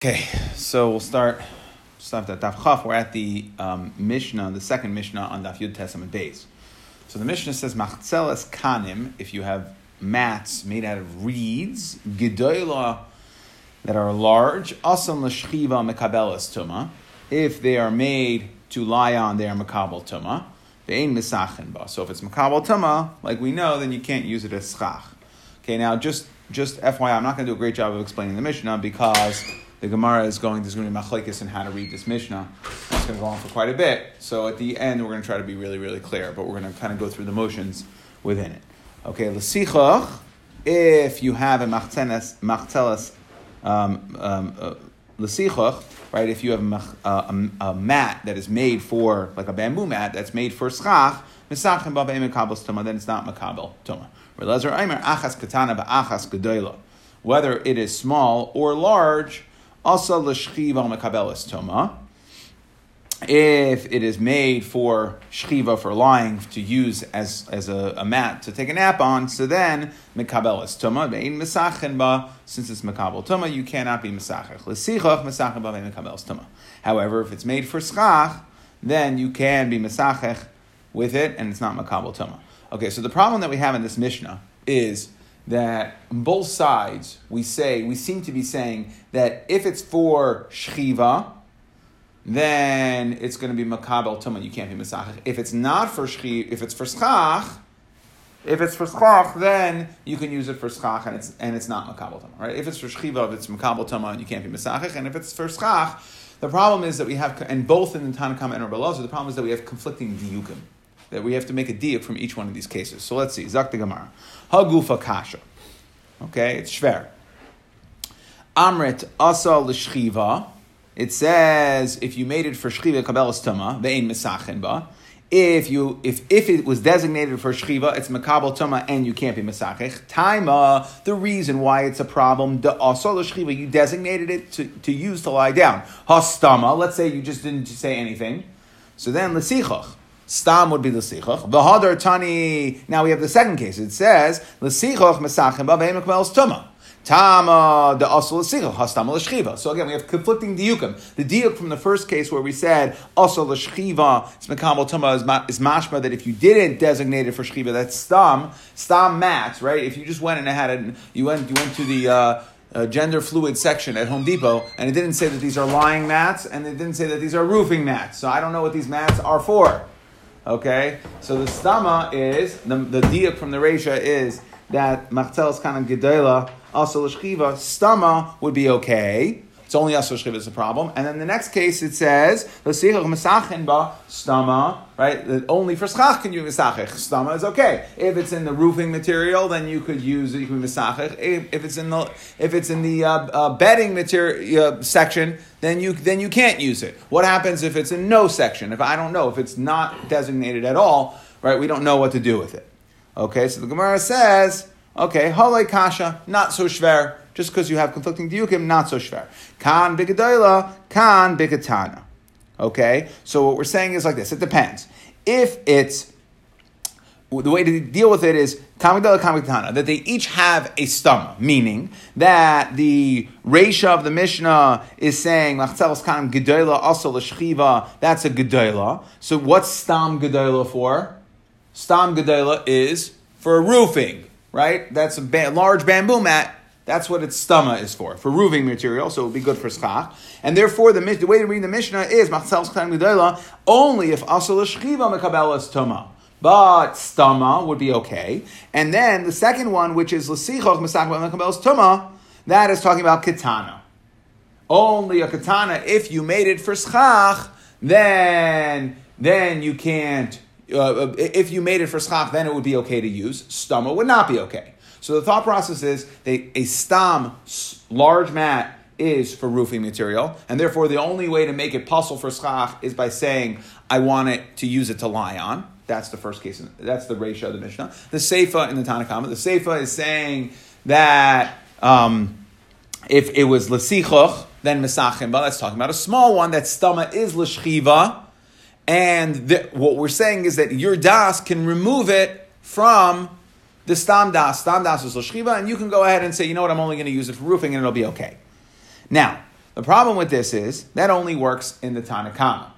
Okay, so we'll start. At Daf Chaf. We're at the um, Mishnah, the second Mishnah on Daf Yud Testament Days. So the Mishnah says Machzelas Kanim. If you have mats made out of reeds, Gedoyla that are large, Asam Lashchiva Mekabelas Tuma. If they are made to lie on, they are Makabel Tuma. Ain't Misachin Ba. So if it's Makabel Tuma, like we know, then you can't use it as Schach. Okay, now just just FYI, I'm not going to do a great job of explaining the Mishnah because the Gemara is going, there's going to be machlekes in how to read this Mishnah. It's going to go on for quite a bit. So at the end, we're going to try to be really, really clear, but we're going to kind of go through the motions within it. Okay, l'sichach, if you have a machtelas, um, um, uh, l'sichach, right, if you have a, a, a, mat that is made for, like a bamboo mat that's made for schach, misachim b'be'em mekabel tuma, then it's not makabel tuma. achas ba'achas gedoyla. Whether it is small or large, Asa l'shchiva mekabelis toma. If it is made for shchiva for lying to use as, as a, a mat to take a nap on, so then mekabelis toma vein mesachen ba. Since it's mekabel toma, you cannot be mesachech. L'sichach mesachen ba vein mekabelis toma. However, if it's made for schach, then you can be mesachech with it, and it's not makabel toma. Okay, so the problem that we have in this mishnah is that on both sides we say we seem to be saying that if it's for shchiva, then it's going to be makabel tuma. You can't be misachich. If it's not for shchi, if it's for schach, if it's for schach, then you can use it for schach, and it's and it's not makabel tuma. Right? If it's for shchiva, if it's makabel tuma, and you can't be misachich. And if it's for schach, the problem is that we have, and both in the Tanakama and Rabbi the problem is that we have conflicting diyukim that we have to make a diuk from each one of these cases. So let's see. Zak the Gemara. Hagufa kasha. Okay, it's shver. Amrit asa l'shchiva. It says if you made it for shchiva kabelas tuma, ve'ein misachin ba. If you if if it was designated for shchiva, it's makabel tuma and you can't be misachich. Taima, the reason why it's a problem, the asal shchiva, you designated it to, to use to lie down. Hastama, let's say you just didn't say anything. So then l'sichach. Stam would be the sichach. V'hadar tani. Now we have the second case. It says l'sichach mesachim b'veim ekmelos tuma. Tama the hastam l'shchiva. So again, we have conflicting diukim. The diuk from the first case where we said asal l'shchiva is mekabel tuma is mashma that if you didn't designate it for shchiva, that's stam stam mats, right. If you just went and had it, you went you went to the uh, uh, gender fluid section at Home Depot, and it didn't say that these are lying mats, and it didn't say that these are roofing mats. So I don't know what these mats are for. Okay, so the stama is the the diak from the Resha is that machtel is kind of gedela also l'shchiva stama would be okay. It's only asur shchiva is a problem. And then the next case it says stama right. That only for schach can you misachich. Stama is okay. If it's in the roofing material, then you could use it. You can misachich. If, it's in the if it's in the uh, uh, bedding material uh, section, then you then you can't use it. What happens if it's in no section? If I don't know, if it's not designated at all, right? We don't know what to do with it. Okay, so the Gemara says, okay, halay kasha, not so shver. Just because you have conflicting diukim, not so shver. Kan bigadayla, kan bigatana. Okay, so what we're saying is like this. It depends. If it's the way to deal with it is that they each have a stam, meaning that the Resha of the Mishnah is saying lachtel's kam gedola also l'shchiva. that's a gedola. So what's stam gedola for? Stam gedola is for roofing, right? That's a ba- large bamboo mat. That's what its stama is for, for roofing material, so it would be good for schach. And therefore, the, the way to read the Mishnah is only if asal shchiva mekabelas toma but stama would be okay. And then the second one, which is l'sichoch misach tuma, that is talking about katana. Only a katana, if you made it for schach, then then you can't. Uh, if you made it for schach, then it would be okay to use. Stama would not be okay. So the thought process is they, a stam large mat is for roofing material, and therefore the only way to make it possible for schach is by saying I want it to use it to lie on. That's the first case. That's the ratio of the Mishnah. The Seifa in the Tanakhama, the Seifa is saying that um, if it was Lasichoch, then Mesachim, but that's talking about a small one, that stama is Lashchiva. And the, what we're saying is that your das can remove it from the stam das. Stam das is Lashchiva, and you can go ahead and say, you know what, I'm only going to use it for roofing and it'll be okay. Now, The problem with this is that only works in the Tanakama.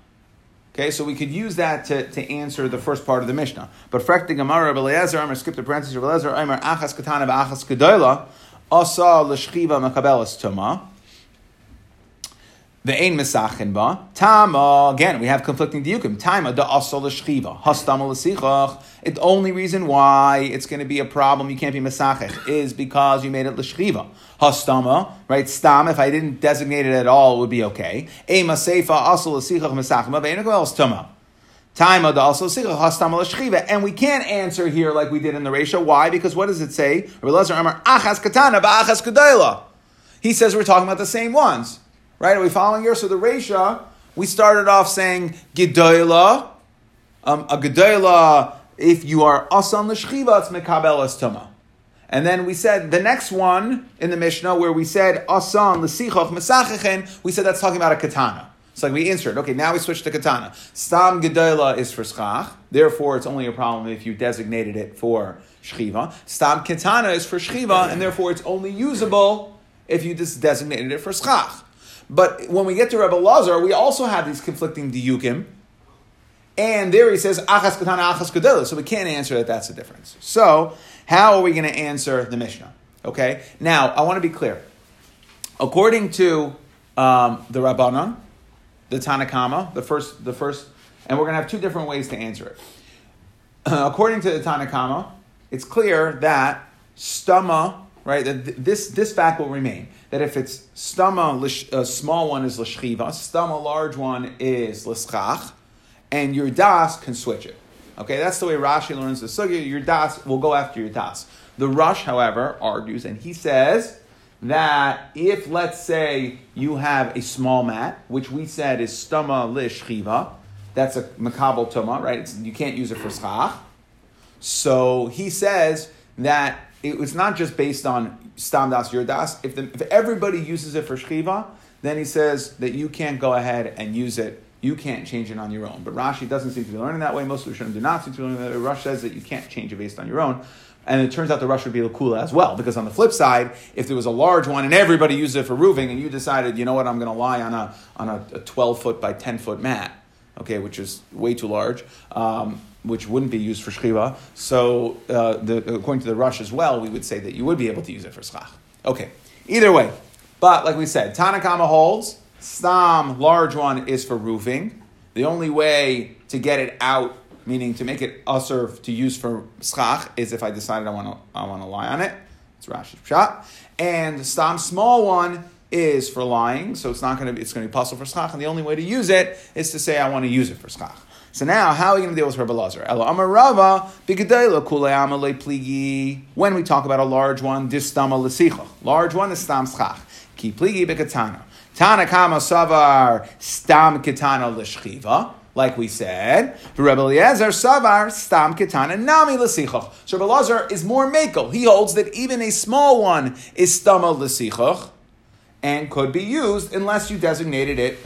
Okay, so we could use that to, to answer the first part of the Mishnah. But Frek the Gemara, Amar, skip the parentheses, Rabbi Eliezer, Amar, Achas Katana, Achas Kedoila, Asa L'Shchiva Mekabelas Tuma, the ein mesachin ba. Tama again, we have conflicting diukim. Tama da asol l'shchiva hastama l'sichach. The only reason why it's going to be a problem, you can't be mesachich, is because you made it l'shchiva. Hastama, right? Stam. If I didn't designate it at all, it would be okay. Ema seifa asol l'sichach mesachim ba else tama. Time da also and we can't answer here like we did in the ratio. Why? Because what does it say? Achas katana ba'achas He says we're talking about the same ones. Right? Are we following here? So the Resha, we started off saying Gedoyla. Um, a Gedoyla, if you are Asan L'Shchiva, it's Mekabel Estoma. And then we said the next one in the Mishnah where we said Asan L'Sichoch Mesachechen, we said that's talking about a katana. It's like we insert. Okay, now we switch to katana. Stam Gedoyla is for Schach. Therefore, it's only a problem if you designated it for Shchiva. Stam Katana is for Shchiva, and therefore it's only usable if you just designated it for Schach. But when we get to Rebbe Lazar, we also have these conflicting diukim. And there he says, achas katana, achas kadela. So we can't answer that that's the difference. So, how are we going to answer the Mishnah? Okay? Now, I want to be clear. According to um, the Rabbanon, the Tanakama, the first, the first, and we're going to have two different ways to answer it. According to the Tanakama, it's clear that stama, right, this, this fact will remain that if it's stama, a uh, small one is l'shchiva, stama, large one is l'schach, and your das can switch it. Okay, that's the way Rashi learns the sugya. Your das will go after your das. The Rush, however, argues, and he says that if, let's say, you have a small mat, which we said is stama lishchiva, that's a makabel tuma, right? It's, you can't use it for schach. So he says that it was not just based on stam das your das. If, the, if everybody uses it for shchiva, then he says that you can't go ahead and use it. You can't change it on your own. But Rashi doesn't seem to be learning that way. Most of the Rishonim do not seem to be learning that way. Rush says that you can't change it based on your own. And it turns out the rush would be lakula as well, because on the flip side, if there was a large one and everybody used it for roofing, and you decided, you know what, I'm going to lie on a on a, a 12 foot by 10 foot mat, okay, which is way too large, um, which wouldn't be used for shchiva. So, uh, the, according to the rush as well, we would say that you would be able to use it for schach. Okay, either way. But like we said, Tanakama holds, Stam, large one, is for roofing. The only way to get it out, meaning to make it usher to use for schach, is if I decided I want to I want to lie on it. It's Rashi's shot. And Stam, small one, is for lying, so it's not going to be, it's going to be possible for schach, and the only way to use it is to say I want to use it for schach. So now, how are we going to deal with Rabbi Lazar? When we talk about a large one, distama l'sicha. Large one is stam schach. Ki pligi bekatana. Tana kama savar stam kitana l'shchiva. Like we said, Rebbe Eliezer, Savar, Stam Ketana, Nami L'sichach. So Rebbe Lazar is more makel. He holds that even a small one is Stama L'sichach and could be used unless you designated it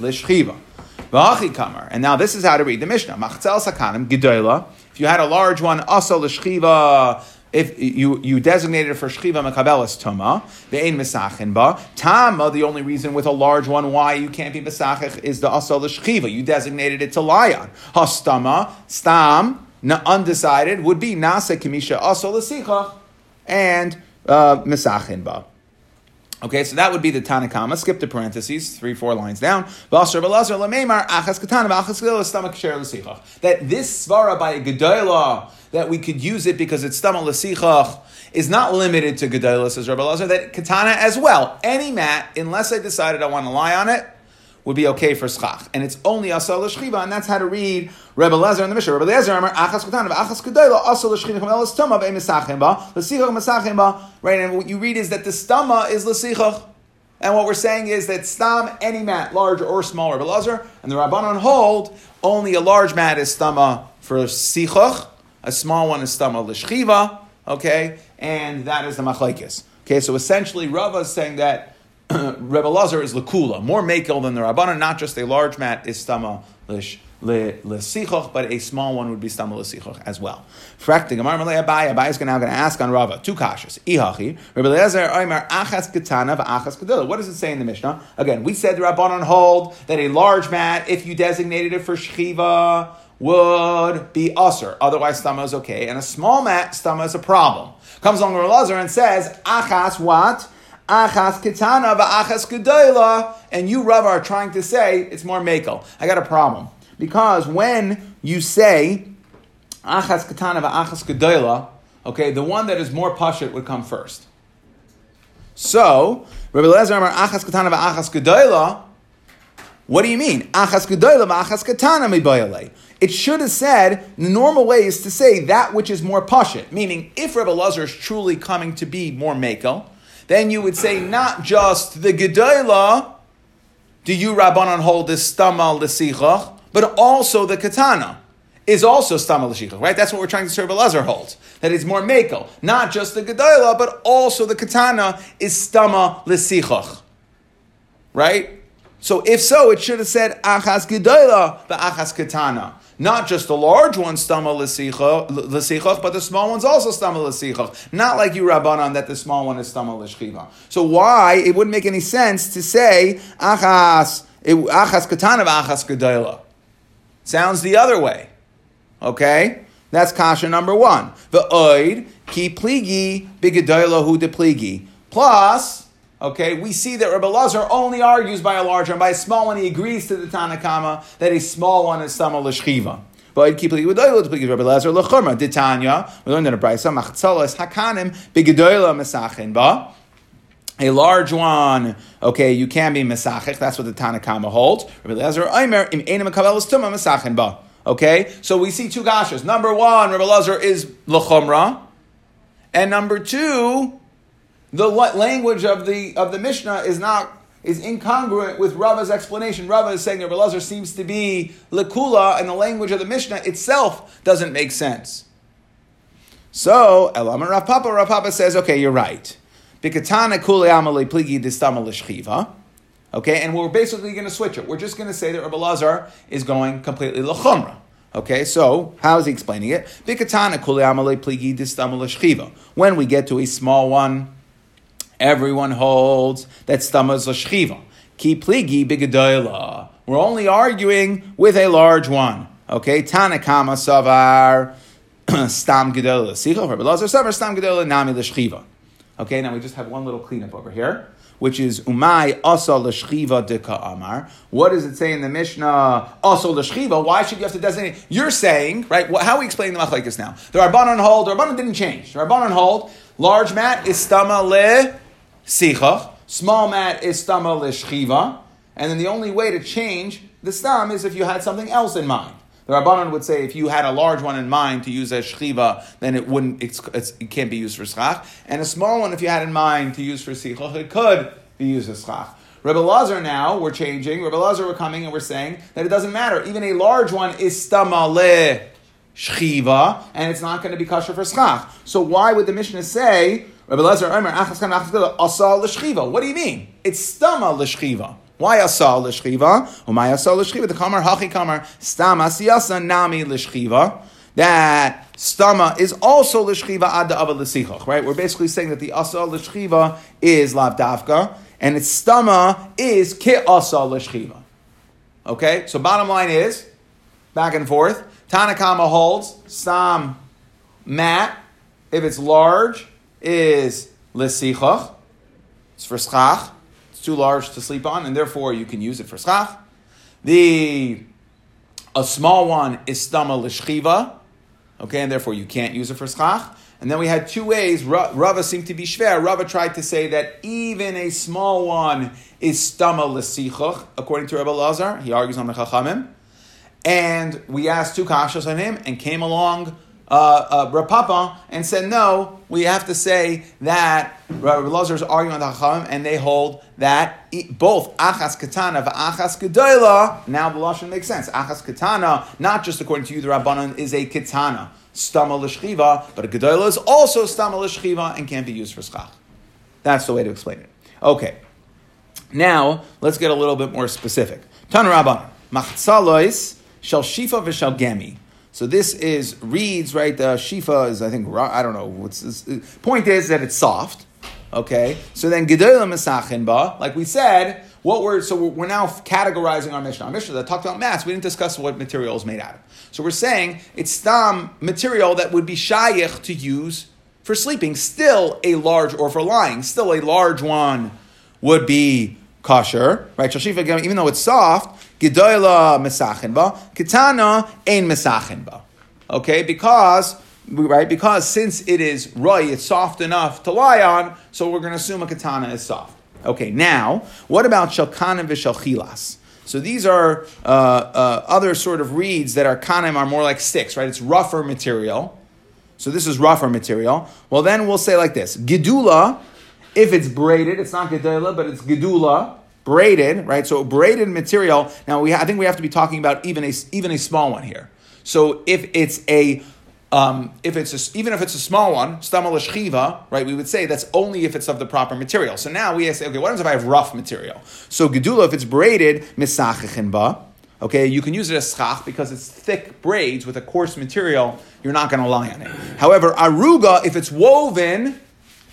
L'shchiva. And now this is how to read the Mishnah. Machzel sakanim gedola. If you had a large one, also l'shchiva, if you, you designated it for shchiva mekabelas tuma, the ein misachin ba. Tama, the only reason with a large one why you can't be misachich is the asal l'shchiva. You designated it to lie on. Hastama, stam, undecided, would be nasa kimisha asal l'sicha, and uh, misachin ba. Okay, so that would be the Tanakama. Skip the parentheses, three, four lines down. That this svara by a Gedolah, that we could use it because it's stamach l'sichach, is not limited to Gedolah, says Rabbi Lazar, that katana as well. Any mat, unless I decided I want to lie on it, would be okay for schach. And it's only asal l'shchiva, and that's how to read Rebbe Lezer in the Mishnah. Rebbe Lezer, Amar, achas kutan, achas kudayla, asal l'shchiva, chum elas tuma, ve'em misachim ba, l'sichach ba, right, and what you read is that the stama is l'sichach. And what we're saying is that stam, any mat, large or small, Rebbe Lezer, and the Rabbanon hold, only a large mat is stama for sichach, a small one is stama l'shchiva, okay, and that is the machlaikis. Okay, so essentially Rava is saying that Rebbe Lazar is lakula, more makel than the Rabbanan, not just a large mat is stama lish lesichoch, but a small one would be stama lesichoch as well. Frakti Gemara Malay Abai. Abai is now going to ask on Rava two kashas. Ihachi Rabbi Eliezer Omer Achas Ketana v'Achas Kedila. What does it say in the Mishnah? Again, we said the Rabbanon hold that a large mat, if you designated it for shchiva, would be usher. Otherwise, stama is okay. And a small mat, stama is a problem. Comes along Rabbi Eliezer and says Achas what? Achas Ketana v'Achas Kedila. And you, Rav, are trying to say it's more makel. I got a problem. Because when you say achas katana v'achas gedola, okay, the one that is more pashut would come first. So, Rabbi Lezer Amar achas katana v'achas gedola, what do you mean? Achas gedola v'achas katana mibayale. It should have said, the normal way is to say that which is more pashut, meaning if Rabbi Lezer is truly coming to be more makel, then you would say not just the gedola, do you Rabbanon hold this stamal l'sichach, but also the katana is also stama l'shichach, right? That's what we're trying to serve Elazar holds. That it's more makel. Not just the gedayla, but also the katana is stama l'sichach. Right? So if so, it should have said achas gedayla, the achas katana. Not just the large one stama l'sichach, but the small one's also stama l'sichach. Not like you rabbanon that the small one is stama l'shchiva. So why it wouldn't make any sense to say achas achas katana achas gedayla. Sounds the other way. Okay? That's kasha number one. The oid, ki pligi, bigadoilo hu de pligi. Plus, okay, we see that Rabbi Lazar only argues by a large one. By a small one, he agrees to the Tanakama that a small one is sama l'shchiva. But keep de pligi Rabbi Lazar l'churma. Ditanya, we learned in a brisa, machtzalas hakanim bigadoilo mesachin ba a large one, okay, you can be mesachich. That's what the Tanakama holds. Rabbi Lazar Aimer im enim kabelas tuma mesachin ba. Okay, so we see two gashas. Number one, Rabbi Lazar is lechumra, and number two, the language of the of the Mishnah is not is incongruent with Rava's explanation. Rava is saying that Rabbi Lazar seems to be lekula, and the language of the Mishnah itself doesn't make sense. So Elam Rav Papa, Rav Papa says, okay, you're right. Bikatana kule amale pligi distama. Okay, and we're basically going to switch it. We're just going to say that Rabbi Lazar is going completely lechumra. Okay, so how is he explaining it? Bikatana kule amale pligi distama. When we get to a small one, everyone holds that stama is l'shchiva. Ki pligi bigadoyla. We're only arguing with a large one. Okay, Tanakama savar stam gedola sicha. Rabbi savar stam gedola nami l'shchiva. Okay, now we just have one little cleanup over here, which is umay asal l'shchiva dika amar. What does it say in the Mishnah? Asal l'shchiva. Why should you have to designate? You're saying, right? How are we explaining the machlekes now? The Rabbanon hold. The Rabbanon didn't change. The Rabbanon hold. Large mat is stama le sichach. Small mat is stama le shchiva. And then the only way to change the stam is if you had something else in mind. The Rabbanon would say if you had a large one in mind to use as shchiva, then it wouldn't, it's, it's, it can't be used for schach. And a small one, if you had in mind to use for sichach, it could be used as schach. Rebbe Lazar now, we're changing. Rebbe Lazar, we're coming and we're saying that it doesn't matter. Even a large one is stama le shchiva, and it's not going to be kosher for schach. So why would the Mishnah say, Rebbe Lazar, asal l'shchiva? What do you mean? It's stama l'shchiva. Why asal l'shchiva? Umay asal l'shchiva? The kamar hachi kamar stam asiyasa nami l'shchiva. That stama is also l'shchiva ad ava l'sichach. Right? We're basically saying that the asal l'shchiva is lavdavka, and its stama is ki asal l'shchiva. Okay. So bottom line is back and forth. Tanakama holds stam mat if it's large is l'sichach. It's for schach It's too large to sleep on, and therefore you can use it for schach. The a small one is stama l'shchiva, okay, and therefore you can't use it for schach. And then we had two ways. Rava seemed to be shver. Rava tried to say that even a small one is stama l'sichuch, according to Rabbi Lazar. He argues on the Chachamim. And we asked two kashas on him, and came along uh, uh, Rav Papa and said, no, we have to say that Rabbi Lazar is arguing with Hachamim, and they hold that both Achas Katana and Achas Gedoyla, now the Lashon makes sense. Achas Katana, not just according to you, the Rabbanon, is a Katana, Stama L'Shchiva, but a Gedoyla is also Stama L'Shchiva and can't be used for Schach. That's the way to explain it. Okay. Now, let's get a little bit more specific. Tan Rabbanon, Machtzalois, shall shifa v'shal gemi. So this is reeds, right? The shifa is, I think, I don't know. What's this? Uh, point is that it's soft. Okay, so then gedolim mesachin ba, like we said, what we're so we're now categorizing our Mishnah. Our Mishnah that talked about mass, we didn't discuss what material is made out of. So we're saying it's stam material that would be shayich to use for sleeping. Still a large, or for lying, still a large one would be kosher, right? Shashifa, even though it's soft, gedoyla mesachin ba, kitana ein mesachin ba. Okay, because right? Because since it is roy, it's soft enough to lie on, so we're going to assume a katana is soft. Okay, now, what about shalkan and vishalchilas? So these are uh, uh, other sort of reeds that are kanim are more like sticks, right? It's rougher material. So this is rougher material. Well, then we'll say like this: gedula, if it's braided, it's not gedula, but it's gedula, braided, right? So braided material. Now we, I think we have to be talking about even a even a small one here. So if it's a um, if it's a, even if it's a small one, stama right? We would say that's only if it's of the proper material. So now we say, okay, what happens if I have rough material? So gedula, if it's braided, misachichin ba. Okay, you can use it as schach because it's thick braids with a coarse material. You're not going to lie on it. However, aruga, if it's woven,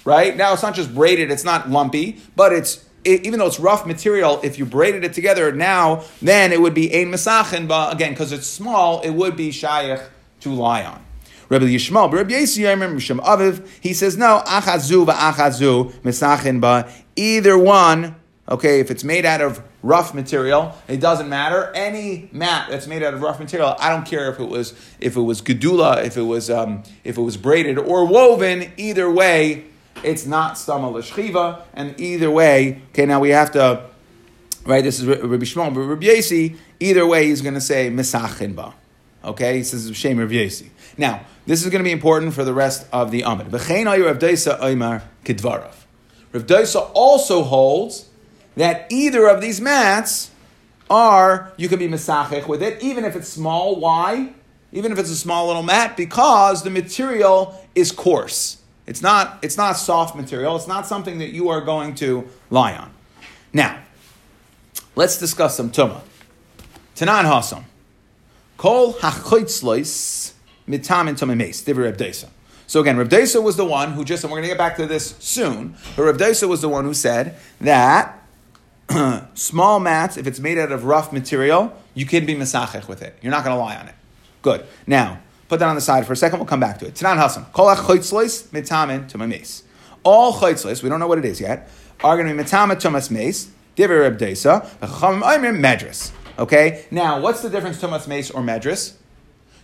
right now it's not just braided; it's not lumpy, but it's it, even though it's rough material, if you braided it together now, then it would be ein mesachin. But again, because it's small, it would be shayach to lie on. Rabbi Yishmael, but Rabbi remember Aviv, he says, no, achazu va'achazu misachin ba, either one, okay, if it's made out of rough material, it doesn't matter. Any mat that's made out of rough material, I don't care if it was if it was gedula, if it was um, if it was braided or woven. Either way, it's not stama l'shchiva, and either way, okay. Now we have to, right? This is Rabbi Shmuel, but Rabbi Yesi. Either way, he's going to say misachin ba. Okay, he says Shem Rabbi Yesi. Now, this is going to be important for the rest of the Amid. V'chein ayu Rav Daisa Oimar Kidvarav. Rav Daisa also holds that either of these mats are, you can be mesachech with it, even if it's small. Why? Even if it's a small little mat, because the material is coarse. It's not, it's not soft material. It's not something that you are going to lie on. Now, let's discuss some tumah. Tanan Hasam. Kol hachoitzlois mitam and tomemes. Divi Reb Deisa. So again, Reb Deisa was the one who just, and we're going to get back to this soon, but Reb was the one who said that small mats, if it's made out of rough material, you can be mesachech with it. You're not going to lie on it. Good. Now, put that on the side for a second. We'll come back to it. Tanan Hasan. Kol hachoitzlois mitamin tomemes. All choitzlois, we don't know what it is yet, are going to be mitamin tomas mace. Divi Reb Deisa. Medris. Okay? Now, what's the difference Tumas Mace or Medris?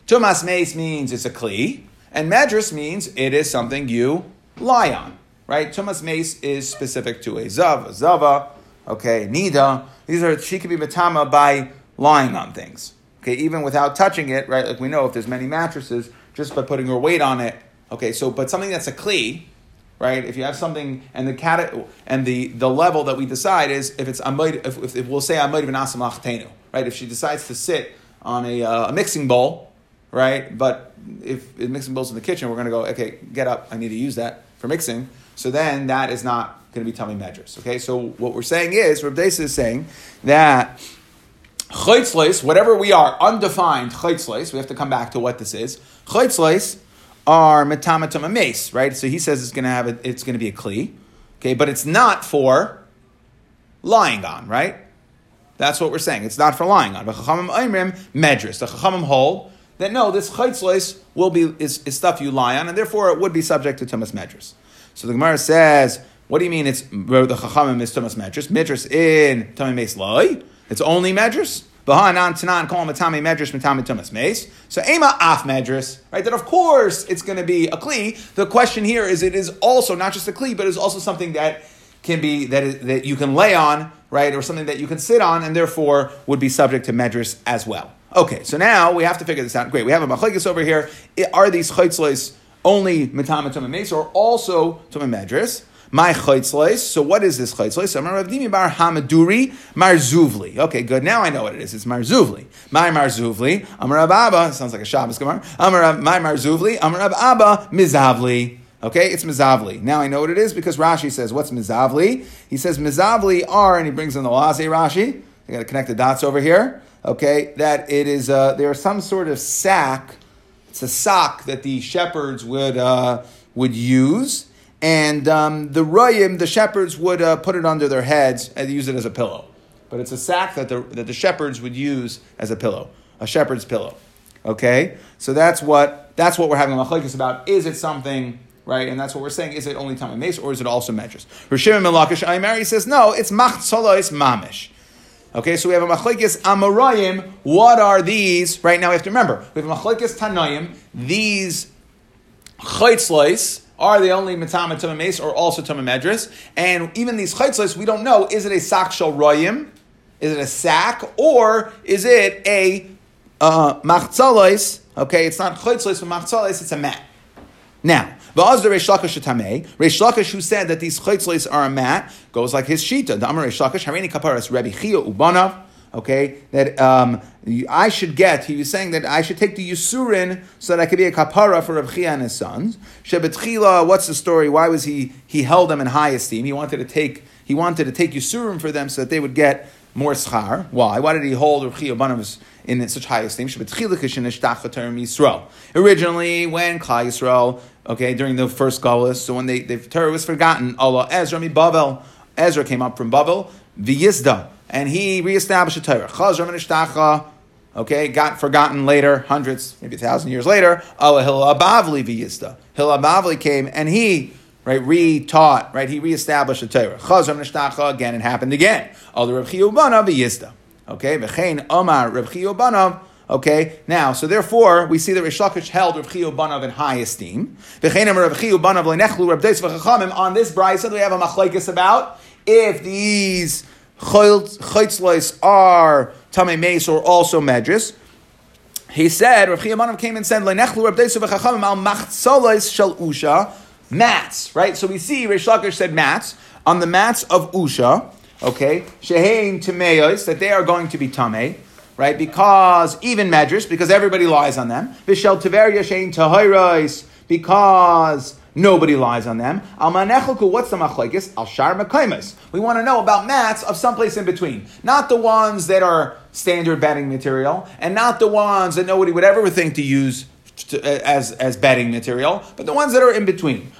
Tumas Mace means it's a Kli, and Medris means it is something you lie on. Right? Tumas Mace is specific to a Zav, a Zava, okay, Nida. These are, she can be Matama by lying on things. Okay, even without touching it, right? Like we know if there's many mattresses, just by putting your weight on it. Okay, so, but something that's a Kli, right? If you have something and the cat and the, the level that we decide is if it's if, if, if we'll say amayid v'nasamach right? If she decides to sit on a, uh, a mixing bowl, right? But if mixing bowls in the kitchen, we're going to go, okay, get up, I need to use that for mixing. So then that is not going to be tummy measures. Okay, so what we're saying is, Rav Desa is saying that chaytzleis, whatever we are, undefined chaytzleis, we have to come back to what this is. Chaytzleis are metamatum mace, right? So he says it's going to have a, it's going to be a kli, okay, but it's not for lying on, right? That's what we're saying. It's not for lying on. Medris. The Chachamim hold that no, this chaytzlois will be is, is, stuff you lie on, and therefore it would be subject to tumas medris. So the Gemara says, what do you mean? It's the Chachamim is tumas medris? Medris in tamei mes loy. It's only medris. Bahanan tanan kol matami medris matami tumas. So ema af medris, right? That of course it's going to be a kli. The question here is, it is also not just a kli, but it's also something that can be that that you can lay on, right, or something that you can sit on, and therefore would be subject to medris as well. Okay, so now we have to figure this out. Great, we have a machlekes over here. Are these chaytzlois only mitama tumah mace or also tumah medris? My chaytzlois. So what is this chaytzlois? I'm Rav Dimi bar Hamaduri Marzuvli. Okay, good. Now I know what it is. It's Marzuvli. My Marzuvli. Amar Abba. Sounds like a Shabbos Gemara. Amar my Marzuvli. Amar Abba Mizavli. Okay, it's Mizavli. Now I know what it is because Rashi says, what's Mizavli? He says Mizavli are, and he brings in the Laze Rashi. I got to connect the dots over here. okay, that it is uh, there's some sort of sack. It's a sock that the shepherds would uh, would use, and um, the royim, the shepherds would uh, put it under their heads and use it as a pillow. But it's a sack that the that the shepherds would use as a pillow, a shepherd's pillow. Okay, so that's what that's what we're having a machlekes about. Is it something right? And that's what we're saying. Is it only Tamim Mace or is it also Medrash? Rishim Melakish Aymari says no. It's Machzolois Mamish. Okay, so we have a machlekes amarayim. What are these? Right now, we have to remember we have a machlekes tanoim. These chaytzlois are they only mitama tumah mace or also tumah medris? And even these chaytzlois, we don't know. Is it a sak shel royim? Is it a sack or is it a uh? Okay, it's not chaytzlois but machzalois. It's a mat. Now, the Reish Lakish Tamei. Reish Lakish, who said that these chaytzlis are a mat, goes like his shita. The Amar Reish Harini Kaparas Rebbe Chia Ubanav. Okay, that um, I should get. He was saying that I should take the Yusurin so that I could be a kapara for Reb Chia and his sons. Shebetchila, what's the story? Why was he he held them in high esteem? He wanted to take he wanted to take Yusurim for them so that they would get more schar. Why? Why did he hold Reb Chia in such high esteem? Shebetchila kishin Yisrael. Originally, when Klal Yisrael okay, during the first Galus. So when they, the Torah was forgotten, Allah, Ezra mi Bavel, Ezra came up from Bavel, V'yizda, and he reestablished the Torah. Chazra min okay, got forgotten later, hundreds, maybe a thousand years later, oh, Allah Hillel Bavli V'yizda. Hillel Bavli came and he, right, re-taught, right, he reestablished the Torah. Chazra min again, it happened again. Allah Reb V'yizda. Okay, V'chein Omar Reb Okay, now, so therefore, we see that Rish Lakish held Rav Chiyu Banav in high esteem. On this brisa, we have a machlekes about if these chaytzlois are tamei meis or also medris. He said, Rav Chiyu Banav came and said, Lenechlu Rav Deis v'chachamim al machtzolois shel usha, mats, right? So we see Rish Lakish said mats, on the mats of usha, okay, shehein tameyos, that they are going to be tamei right? Because even medrash, because everybody lies on them. Vishel tever yashein tahirais, because nobody lies on them. Al manechelku, what's the machlekes? Al shar. We want to know about mats of someplace in between, not the ones that are standard bedding material, and not the ones that nobody would ever think to use to, as as bedding material, but the ones that are in between.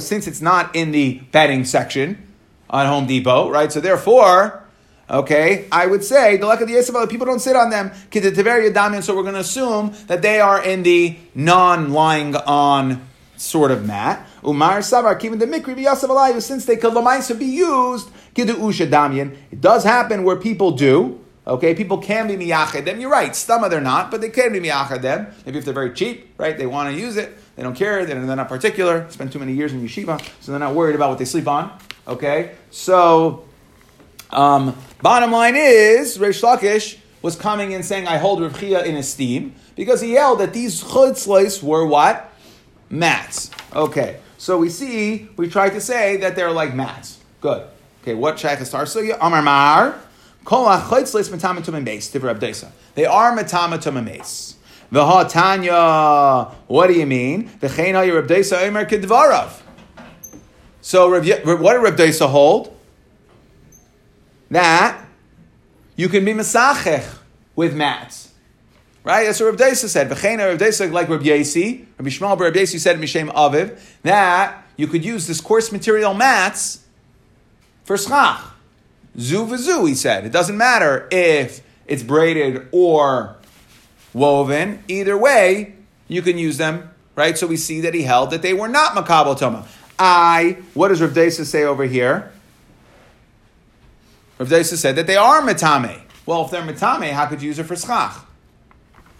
Since it's not in the bedding section, on Home Depot, right? So therefore, okay, I would say the luck of the Yisrael, people don't sit on them. So we're going to assume that they are in the non-lying on sort of mat. Umar Savar, keeping the mikri v'yasav since they could lamaisa be used, kidu usha damyan. It does happen where people do. Okay, people can be miyached them. You're right, some they're not, but they can be miyached them. Maybe if they're very cheap, right, they want to use it. They don't care. They're not particular. Spend too many years in yeshiva, so they're not worried about what they sleep on. Okay, so um, bottom line is, Reish Lakish was coming and saying, "I hold Rav Chia in esteem," because he yelled that these chutzlis were what mats. Okay, so we see we tried to say that they're like mats. Good. Okay, what shaykhs star so Amar Mar Kol chutzlis matamatum base They are matamatum base. Tanya. What do you mean? V'chein Reb Desa Omer kedvarav. So what did Reb Deisa hold? That you can be mesachech with mats. Right? That's what Reb Deisa said. V'cheina Reb Deisa, like Reb Yesi, Reb Yishmael Reb Yesi said Mishem Aviv, that you could use this coarse material mats for schach. Zu v'zu, he said. It doesn't matter if it's braided or woven. Either way, you can use them, right? So we see that he held that they were not makabel toma. I, what does Rav Desa say over here? Rav Desa said that they are metame. Well, if they're metame, how could you use it for schach?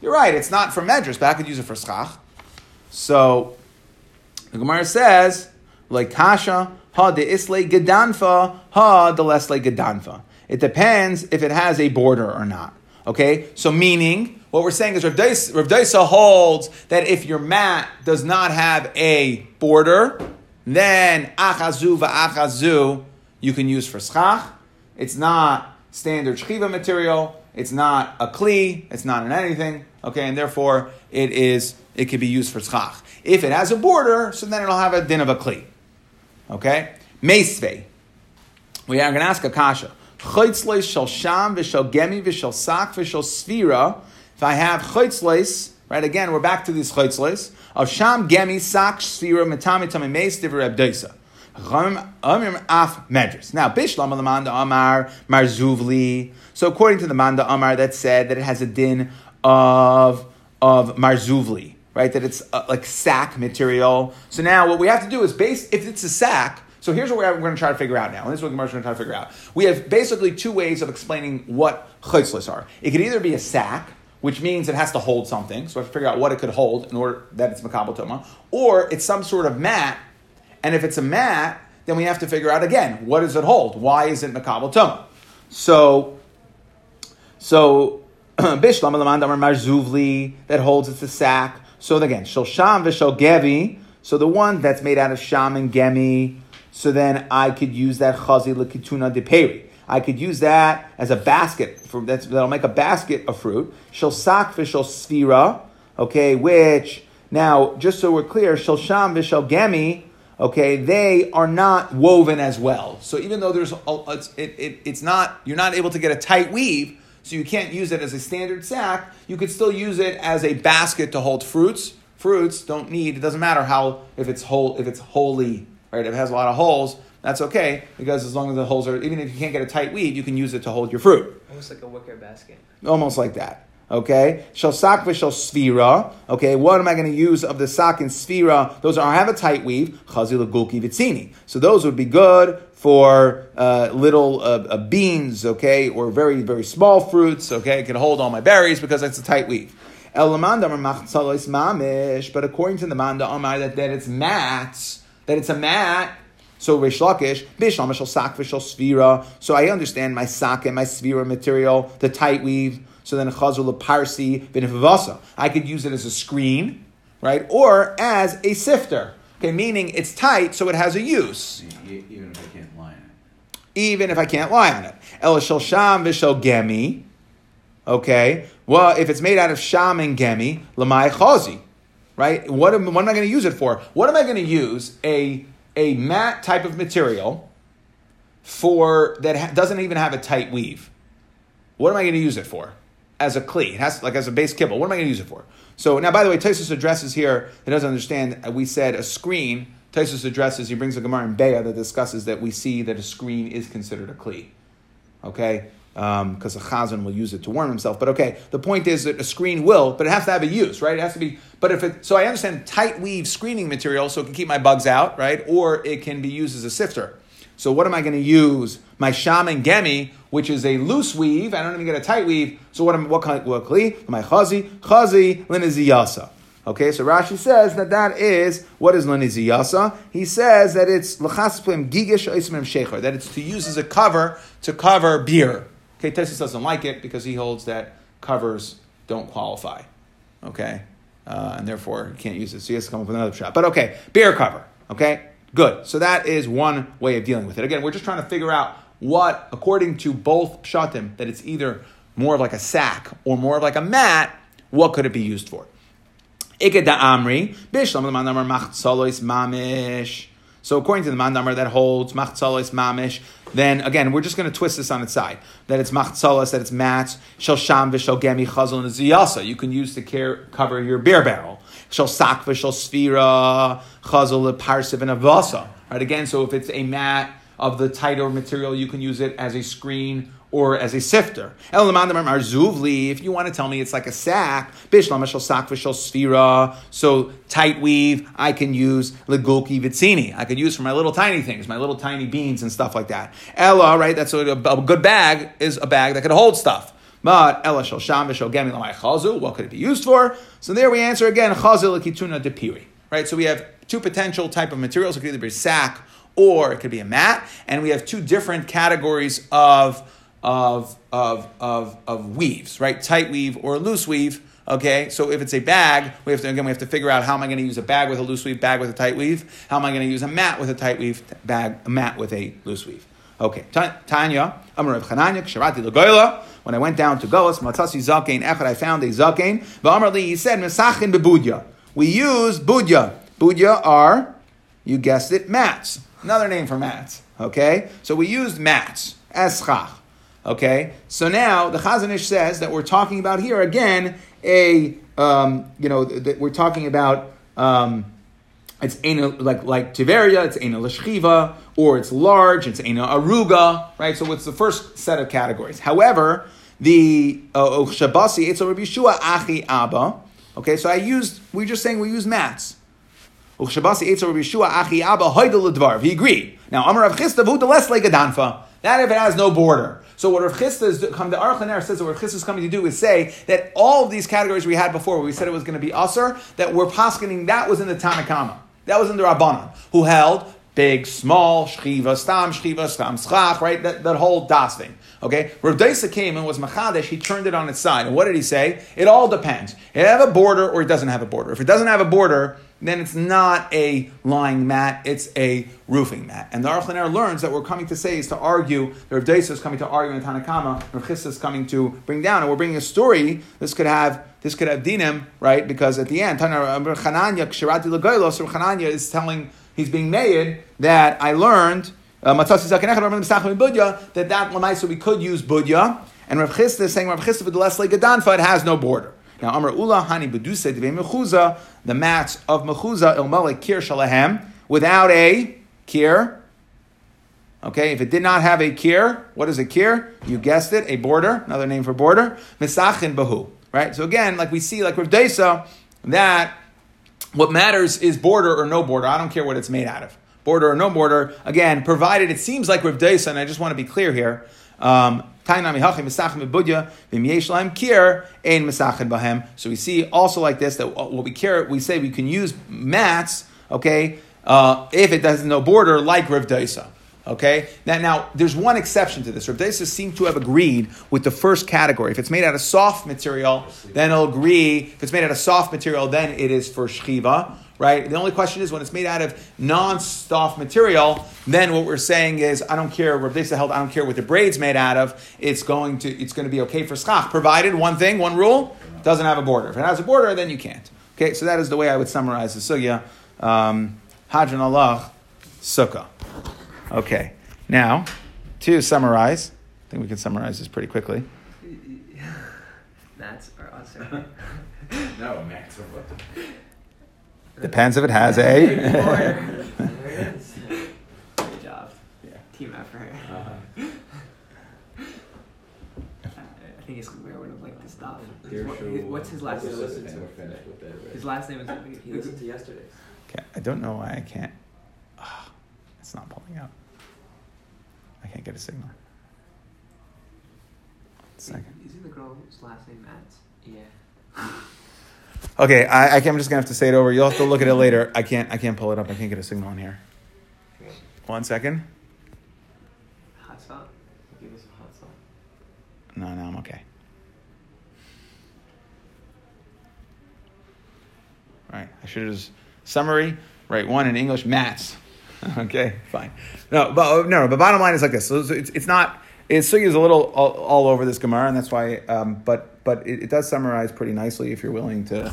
You're right, it's not for medras, but how could use it for schach? So, the Gemara says, like kasha, ha de isle gedanfa, ha de lesle gedanfa. It depends if it has a border or not. Okay, so meaning, what we're saying is Rav Daisa holds that if your mat does not have a border, then achazu va'achazu you can use for schach. It's not standard shchiva material. It's not a kli. It's not in anything. Okay, and therefore it is. It can be used for schach. If it has a border, so then it'll have a din of a kli. Okay, meisve. We are going to ask a kasha. Chaytzleis shall sham v'shal gemi v'shal sak v'shal svira. If I have chaytzleis, right, again, we're back to these chaytzleis, of sham gemi sak svira metami tami meis diver abdeisa. Now, bishlam manda amar marzuvli. So according to the manda amar, that said that it has a din of, of marzuvli, right, that it's uh, like sack material. So now what we have to do is base, if it's a sack, so here's what we're, going to try to figure out now. And this is what Gemara is going to try to figure out. We have basically two ways of explaining what chaytzlis are. It could either be a sack, which means it has to hold something. So I have to figure out what it could hold in order that it's makabel toma. Or it's some sort of mat. And if it's a mat, then we have to figure out again, what does it hold? Why is it makabel toma? So, so, bishlam marzuvli, that holds it's a sack. So again, sham v'shol gevi, so the one that's made out of sham and gemi, so then I could use that chazi lekituna de peri. I could use that as a basket for that'll make a basket of fruit. Shel sak v'shel sfira, okay, which now just so we're clear, shel sham v'shel gemi, okay, they are not woven as well. So even though there's it's, it, it, it's not you're not able to get a tight weave, so you can't use it as a standard sack. You could still use it as a basket to hold fruits. Fruits don't need. It doesn't matter how if it's whole if it's holy, right? If it has a lot of holes, that's okay because as long as the holes are, even if you can't get a tight weave, you can use it to hold your fruit. Almost like a wicker basket. Almost like that. Okay, shall sak v'shal sfira. Okay, what am I going to use of the sak and sfira? Those are I have a tight weave. Chazil gulki vitzini. So those would be good for uh, little uh, uh, beans. Okay, or very very small fruits. Okay, it can hold all my berries because it's a tight weave. El mamish, but according to the manda amar that, that it's mats that it's a mat. So Rish Lakish, Bishlam shall sak v'shal svira. So I understand my sak and my svira material, the tight weave. So then chazul parsi v'nifavasa. I could use it as a screen, right, or as a sifter. Okay, meaning it's tight, so it has a use. Even if I can't lie on it. Even if I can't lie on it. El shal sham v'shal gemi. Okay, well, if it's made out of sham and gemi, lamai chazi right? What am, what am I going to use it for? What am I going to use a, a mat type of material for that ha- doesn't even have a tight weave? What am I going to use it for? As a kli, it has like as a base kibble. What am I going to use it for? So now, by the way, Taisus addresses here. He doesn't understand. Uh, we said a screen. Taisus addresses. He brings a gemara in Beah that discusses that we see that a screen is considered a kli. Okay, because um, a chazan will use it to warm himself. But okay, the point is that a screen will, but it has to have a use, right? It has to be. But if it, so I understand tight weave screening material, so it can keep my bugs out, right? Or it can be used as a sifter. So what am I going to use? My shaman gemi, which is a loose weave. I don't even get a tight weave. So what am what kind what kli? My chazi chazi liniziyasa. Okay, so Rashi says that that is what is liniziyasa. He says that it's lachas gigish shecher, that it's to use as a cover to cover beer. Okay, Tesis doesn't like it because he holds that covers don't qualify. Okay, uh, and therefore he can't use it. So he has to come up with another shot. But okay, beer cover. Okay, good. So that is one way of dealing with it. Again, we're just trying to figure out what, according to both shatim, that it's either more of like a sack or more of like a mat. What could it be used for? So according to the mandamar that holds machzalos mamish, then again we're just going to twist this on its side. That it's machzalos, that it's mats, shel sham v'shel gemi chazal and ziyasa. You can use to care, cover your beer barrel. Shel sak v'shel sfira chazal parsiv and avasa. Right again, so if it's a mat of the tighter material, you can use it as a screen or as a sifter. If you want to tell me it's like a sack, so tight weave, I can use legulki vitzini. I could use for my little tiny things, my little tiny beans and stuff like that. Ella, right? That's a, a good bag is a bag that could hold stuff. But Ella shel sham v'shel gemi chazu. What could it be used for? So there we answer again chazu lekituna depiri. Right. So we have two potential type of materials. It could either be a sack or it could be a mat, and we have two different categories of of, of, of, of weaves, right? Tight weave or loose weave. Okay, so if it's a bag, we have to again we have to figure out how am I going to use a bag with a loose weave, bag with a tight weave. How am I going to use a mat with a tight weave, bag, a mat with a loose weave. Okay, Tanya, Amar of Chananya, Lagoila. When I went down to Golas, Matasi Zakein Echad, I found a Zakein. V'Amar Li, he said, Mesachin bebudya. We use budya. Budya are, you guessed it, mats. Another name for mats. Okay? So we used mats as schach. Okay? So now the Chazon Ish says that we're talking about here again a, um, you know, that we're talking about. Um, it's ena, like like Tiveria, it's ena lashchiva, or it's large, it's ena aruga, right? So it's the first set of categories. However, the uh, shabasi it's a Rabbi achi abba. Okay, so I used. We're just saying we use mats. Shabasi a Rabbi Shua achi abba hoidel ledvar. He agreed. Now Amar Rav Chisda the less like a danfa. That if it has no border. So what Rav Chisda is come the Aruch says that what Rav Chisda is coming to do is say that all of these categories we had before, where we said it was going to be usher, that we're poskening that was in the Tanakama. That was in the Rabbanan, who held big, small, shchiva, stam, shchiva, stam, schach, right? That, that whole das thing. Okay? Rav Daisa came and was machadesh, he turned it on its side. And what did he say? It all depends. It have a border or it doesn't have a border. If it doesn't have a border, then it's not a lying mat, it's a roofing mat. And the Aruch learns that we're coming to say is to argue, the Rav Daisa is coming to argue in Tanakama, Rav Chisda is coming to bring down, and we're bringing a story, this could have this could have dinim, right? Because at the end, Chananya, Kshirati Lagoilos, Chananya is telling, he's being made that I learned, uh, that that Lamaisa we could use Budya, and Rav Chisda is saying, Rav Chisda v'delesle Gadanfa, it has no border. Now, Amr Ula Hani Beduse Dve Mechuza, the mats of Mechuza Ilmalik Kir Shalahem, without a kir. Okay, if it did not have a kir, what is a kir? You guessed it, a border, another name for border. Misachin Bahu. Right? So again, like we see, like Rav Desa, that what matters is border or no border. I don't care what it's made out of. Border or no border. Again, provided it seems like Rav Desa, and I just want to be clear here. Um, so we see also like this that what we care, we say we can use mats, okay, uh, if it doesn't no border, like Rav Daisa. Okay. Now, now there's one exception to this. Rav Daisa seems to have agreed with the first category. If it's made out of soft material, then it'll agree. If it's made out of soft material, then it is for shchiva right? The only question is when it's made out of non-soft material, then what we're saying is, I don't care, Rabbi held, I don't care what the braid's made out of, it's going to, it's going to be okay for schach, provided one thing, one rule, doesn't have a border. If it has a border, then you can't. Okay, so that is the way I would summarize the sugya. Um, Hadran Allah, sukkah. Okay, now, to summarize, I think we can summarize this pretty quickly. Mats are awesome. no, Max are what? Depends if it has a. Good job. Yeah. Team effort. Uh-huh. I think it's weird would have liked to stop. What, what's his last name? His last name is. He listened to yesterday's. Okay, I don't know why I can't. Oh, it's not pulling out. I can't get a signal. Second. Isn't the girl's last name Matt? Yeah. Okay, I, I am just gonna have to say it over. You'll have to look at it later. I can't. I can't pull it up. I can't get a signal in here. One second. Hot spot. Give us a hot spot. No, no, I'm okay. All right. I should just summary. Right, one in English. Mats. okay, fine. No, but no, but bottom line is like this. So it's, it's not. It's sugi is a little all, all, over this Gemara, and that's why. Um, but but it, it, does summarize pretty nicely if you're willing to,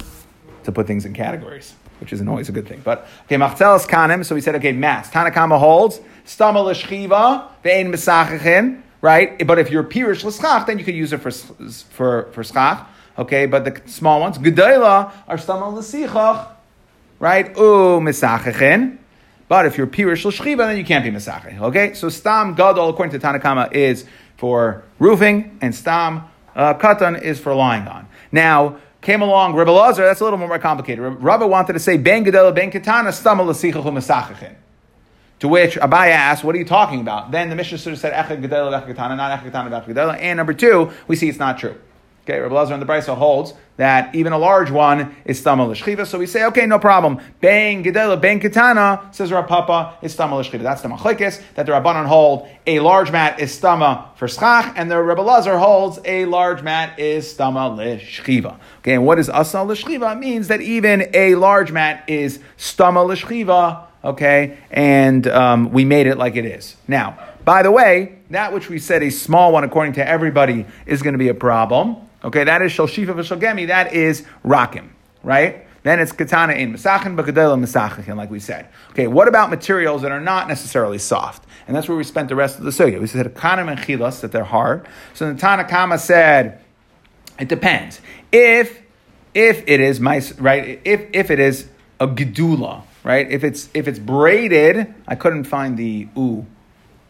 to put things in categories, which isn't always a good thing. But okay, machzelas kanim. So we said okay, mass. Tanakama holds stama l'shchiva ve'en misachachin. Right, but if you're pirish l'schach, then you could use it for for for schach. Okay, but the small ones gedayla are stama l'sichach. Right, ooh misachachin. But if you're pirish l'shchiva, then you can't be misachach. Okay, so stam gadol according to Tanakama is for roofing, and stam uh, katan is for lying on. Now, came along Rebbe Lazar, that's a little more complicated. Rabbi wanted to say, Ben Gedela, Ben Katana, Stama Lasichachu Masachachin. To which Abaya asked, what are you talking about? Then the Mishnah sort of said, Echad Gedela, Echad Katana, not Echad Katana, Echad Gedela. And number two, we see it's not true. Okay, Rabbi Lazar and the Brisa holds that even a large one is stama l'shchiva. So we say, okay, no problem. Ben gedela, ben katana, says Rav Papa, is stama l'shchiva. That's the machlekes that the Rabbanon hold. A large mat is stama for schach, and the Rabbi Lazar holds a large mat is stama l'shchiva. Okay, and what is asa l'shchiva? Means that even a large mat is stama l'shchiva. Okay, and um, we made it like it is. Now, by the way, that which we said a small one according to everybody is going to be a problem. Okay, that is Shal Shifa that is Rakim, right? then it's katana in Mesachin, but Gedola Mesachin, like we said. Okay, what about materials that are not necessarily soft? And that's where we spent the rest of the sugya. We said Kanim and Chilas, that they're hard. So the Tanakama said, it depends. If if it is my right, if if it is a gedula, right? If it's if it's braided, I couldn't find the u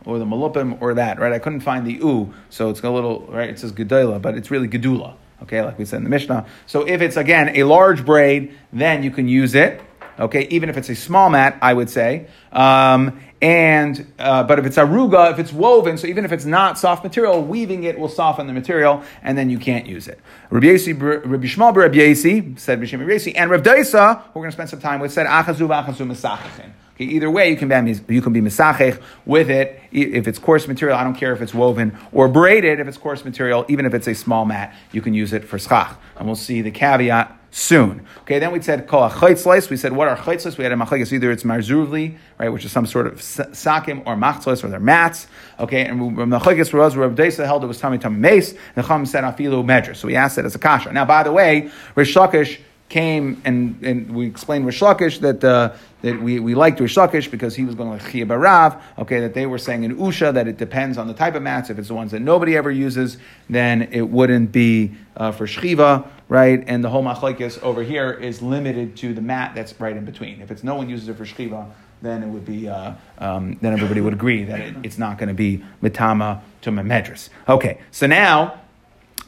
or the malupim or that, right? I couldn't find the u, so it's a little right. It says gedula, but it's really gedula. Okay, like we said in the Mishnah. So if it's again a large braid, then you can use it. Okay, even if it's a small mat, I would say. Um, and uh, but if it's aruga, if it's woven, so even if it's not soft material, weaving it will soften the material, and then you can't use it. Rabbi Shmuel, Rabbi said B'Shem Rabbi and Rabbi Daisa, we're going to spend some time with, said achazu v'achazu mesachachin. Okay, either way, you can be you can be misachech with it if it's coarse material. I don't care if it's woven or braided. If it's coarse material, even if it's a small mat, you can use it for schach. And we'll see the caveat soon. Okay, then we said kol slice. We said what are chaytzlis? We had a machlekes either it's marzuvli, right, which is some sort of sakim or machtzlis or their mats. Okay, and machlekes was where Desa held it was tummy tummy mace. The chum said afilu medr. So we asked it as a kasha. Now, by the way, Rish Lakish came and, and we explained Rish Lakish that uh, that we, we liked Rish Lakish because he was going like Chia Barav, okay, that they were saying in Usha that it depends on the type of mats. If it's the ones that nobody ever uses, then it wouldn't be uh, for Shchiva, right? And the whole Machlaikis over here is limited to the mat that's right in between. If it's no one uses it for Shchiva, then it would be, uh, um, then everybody would agree that it, it's not going to be Mitama to Medras. Okay, so now,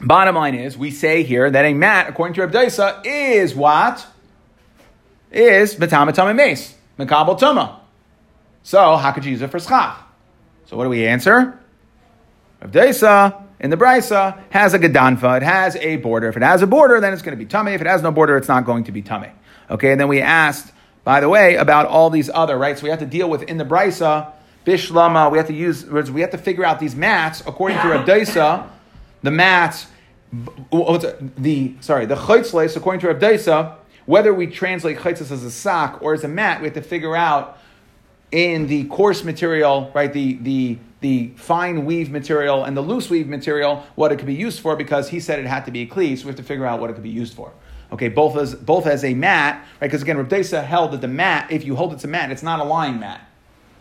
bottom line is, we say here that a mat, according to Rabdaisa, is what? is Matama Tama Mace, Makabal Tuma. So, how could you use it for schach? So, what do we answer? Rav Desa in the Brisa has a Gadanfa, it has a border. If it has a border, then it's going to be tummy. If it has no border, it's not going to be tummy. Okay, and then we asked, by the way, about all these other, right? So we have to deal with in the Brisa, Bishlama, we have to use, we have to figure out these mats, according to Rav Desa, the mats, the, sorry, the Chaitzles, according to Rav Desa, whether we translate chaitzas as a sock or as a mat, we have to figure out in the coarse material, right, the, the, the fine weave material and the loose weave material, what it could be used for, because he said it had to be a cleave, so we have to figure out what it could be used for. Okay, both as both as a mat, right? Because again, Rav held that the mat, if you hold it to mat, it's not a lying mat.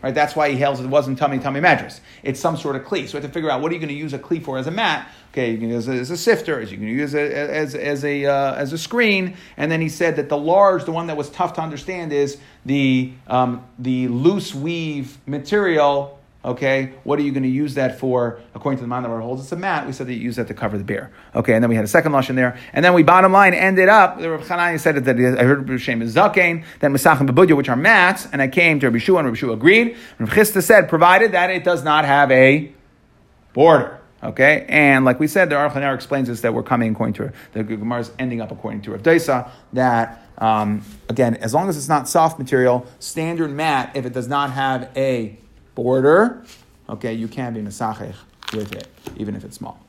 Right? That's why he hails it wasn't tummy tummy mattress. It's some sort of cleat. So we have to figure out what are you going to use a cleat for as a mat. Okay, you can use it as a sifter, as you can use it as, as, a, uh, as a screen. And then he said that the large, the one that was tough to understand, is the, um, the loose weave material Okay, what are you going to use that for? According to the man that holds it's a mat. We said that you use that to cover the beer. Okay, and then we had a second lush in there, and then we bottom line ended up. The Rav Chananya said that I heard Rav Shem is zakein, then Mesachim Bebudya, which are mats, and I came to Rabbi Shua, and Rabbi Shua agreed. Rav Chisda said, provided that it does not have a border. Okay, and like we said, the Aruch explains this that we're coming according to the Gemara is ending up according to Rav Daisa that um, again, as long as it's not soft material, standard mat, if it does not have a border, okay, you can be mesachech with it, even if it's small.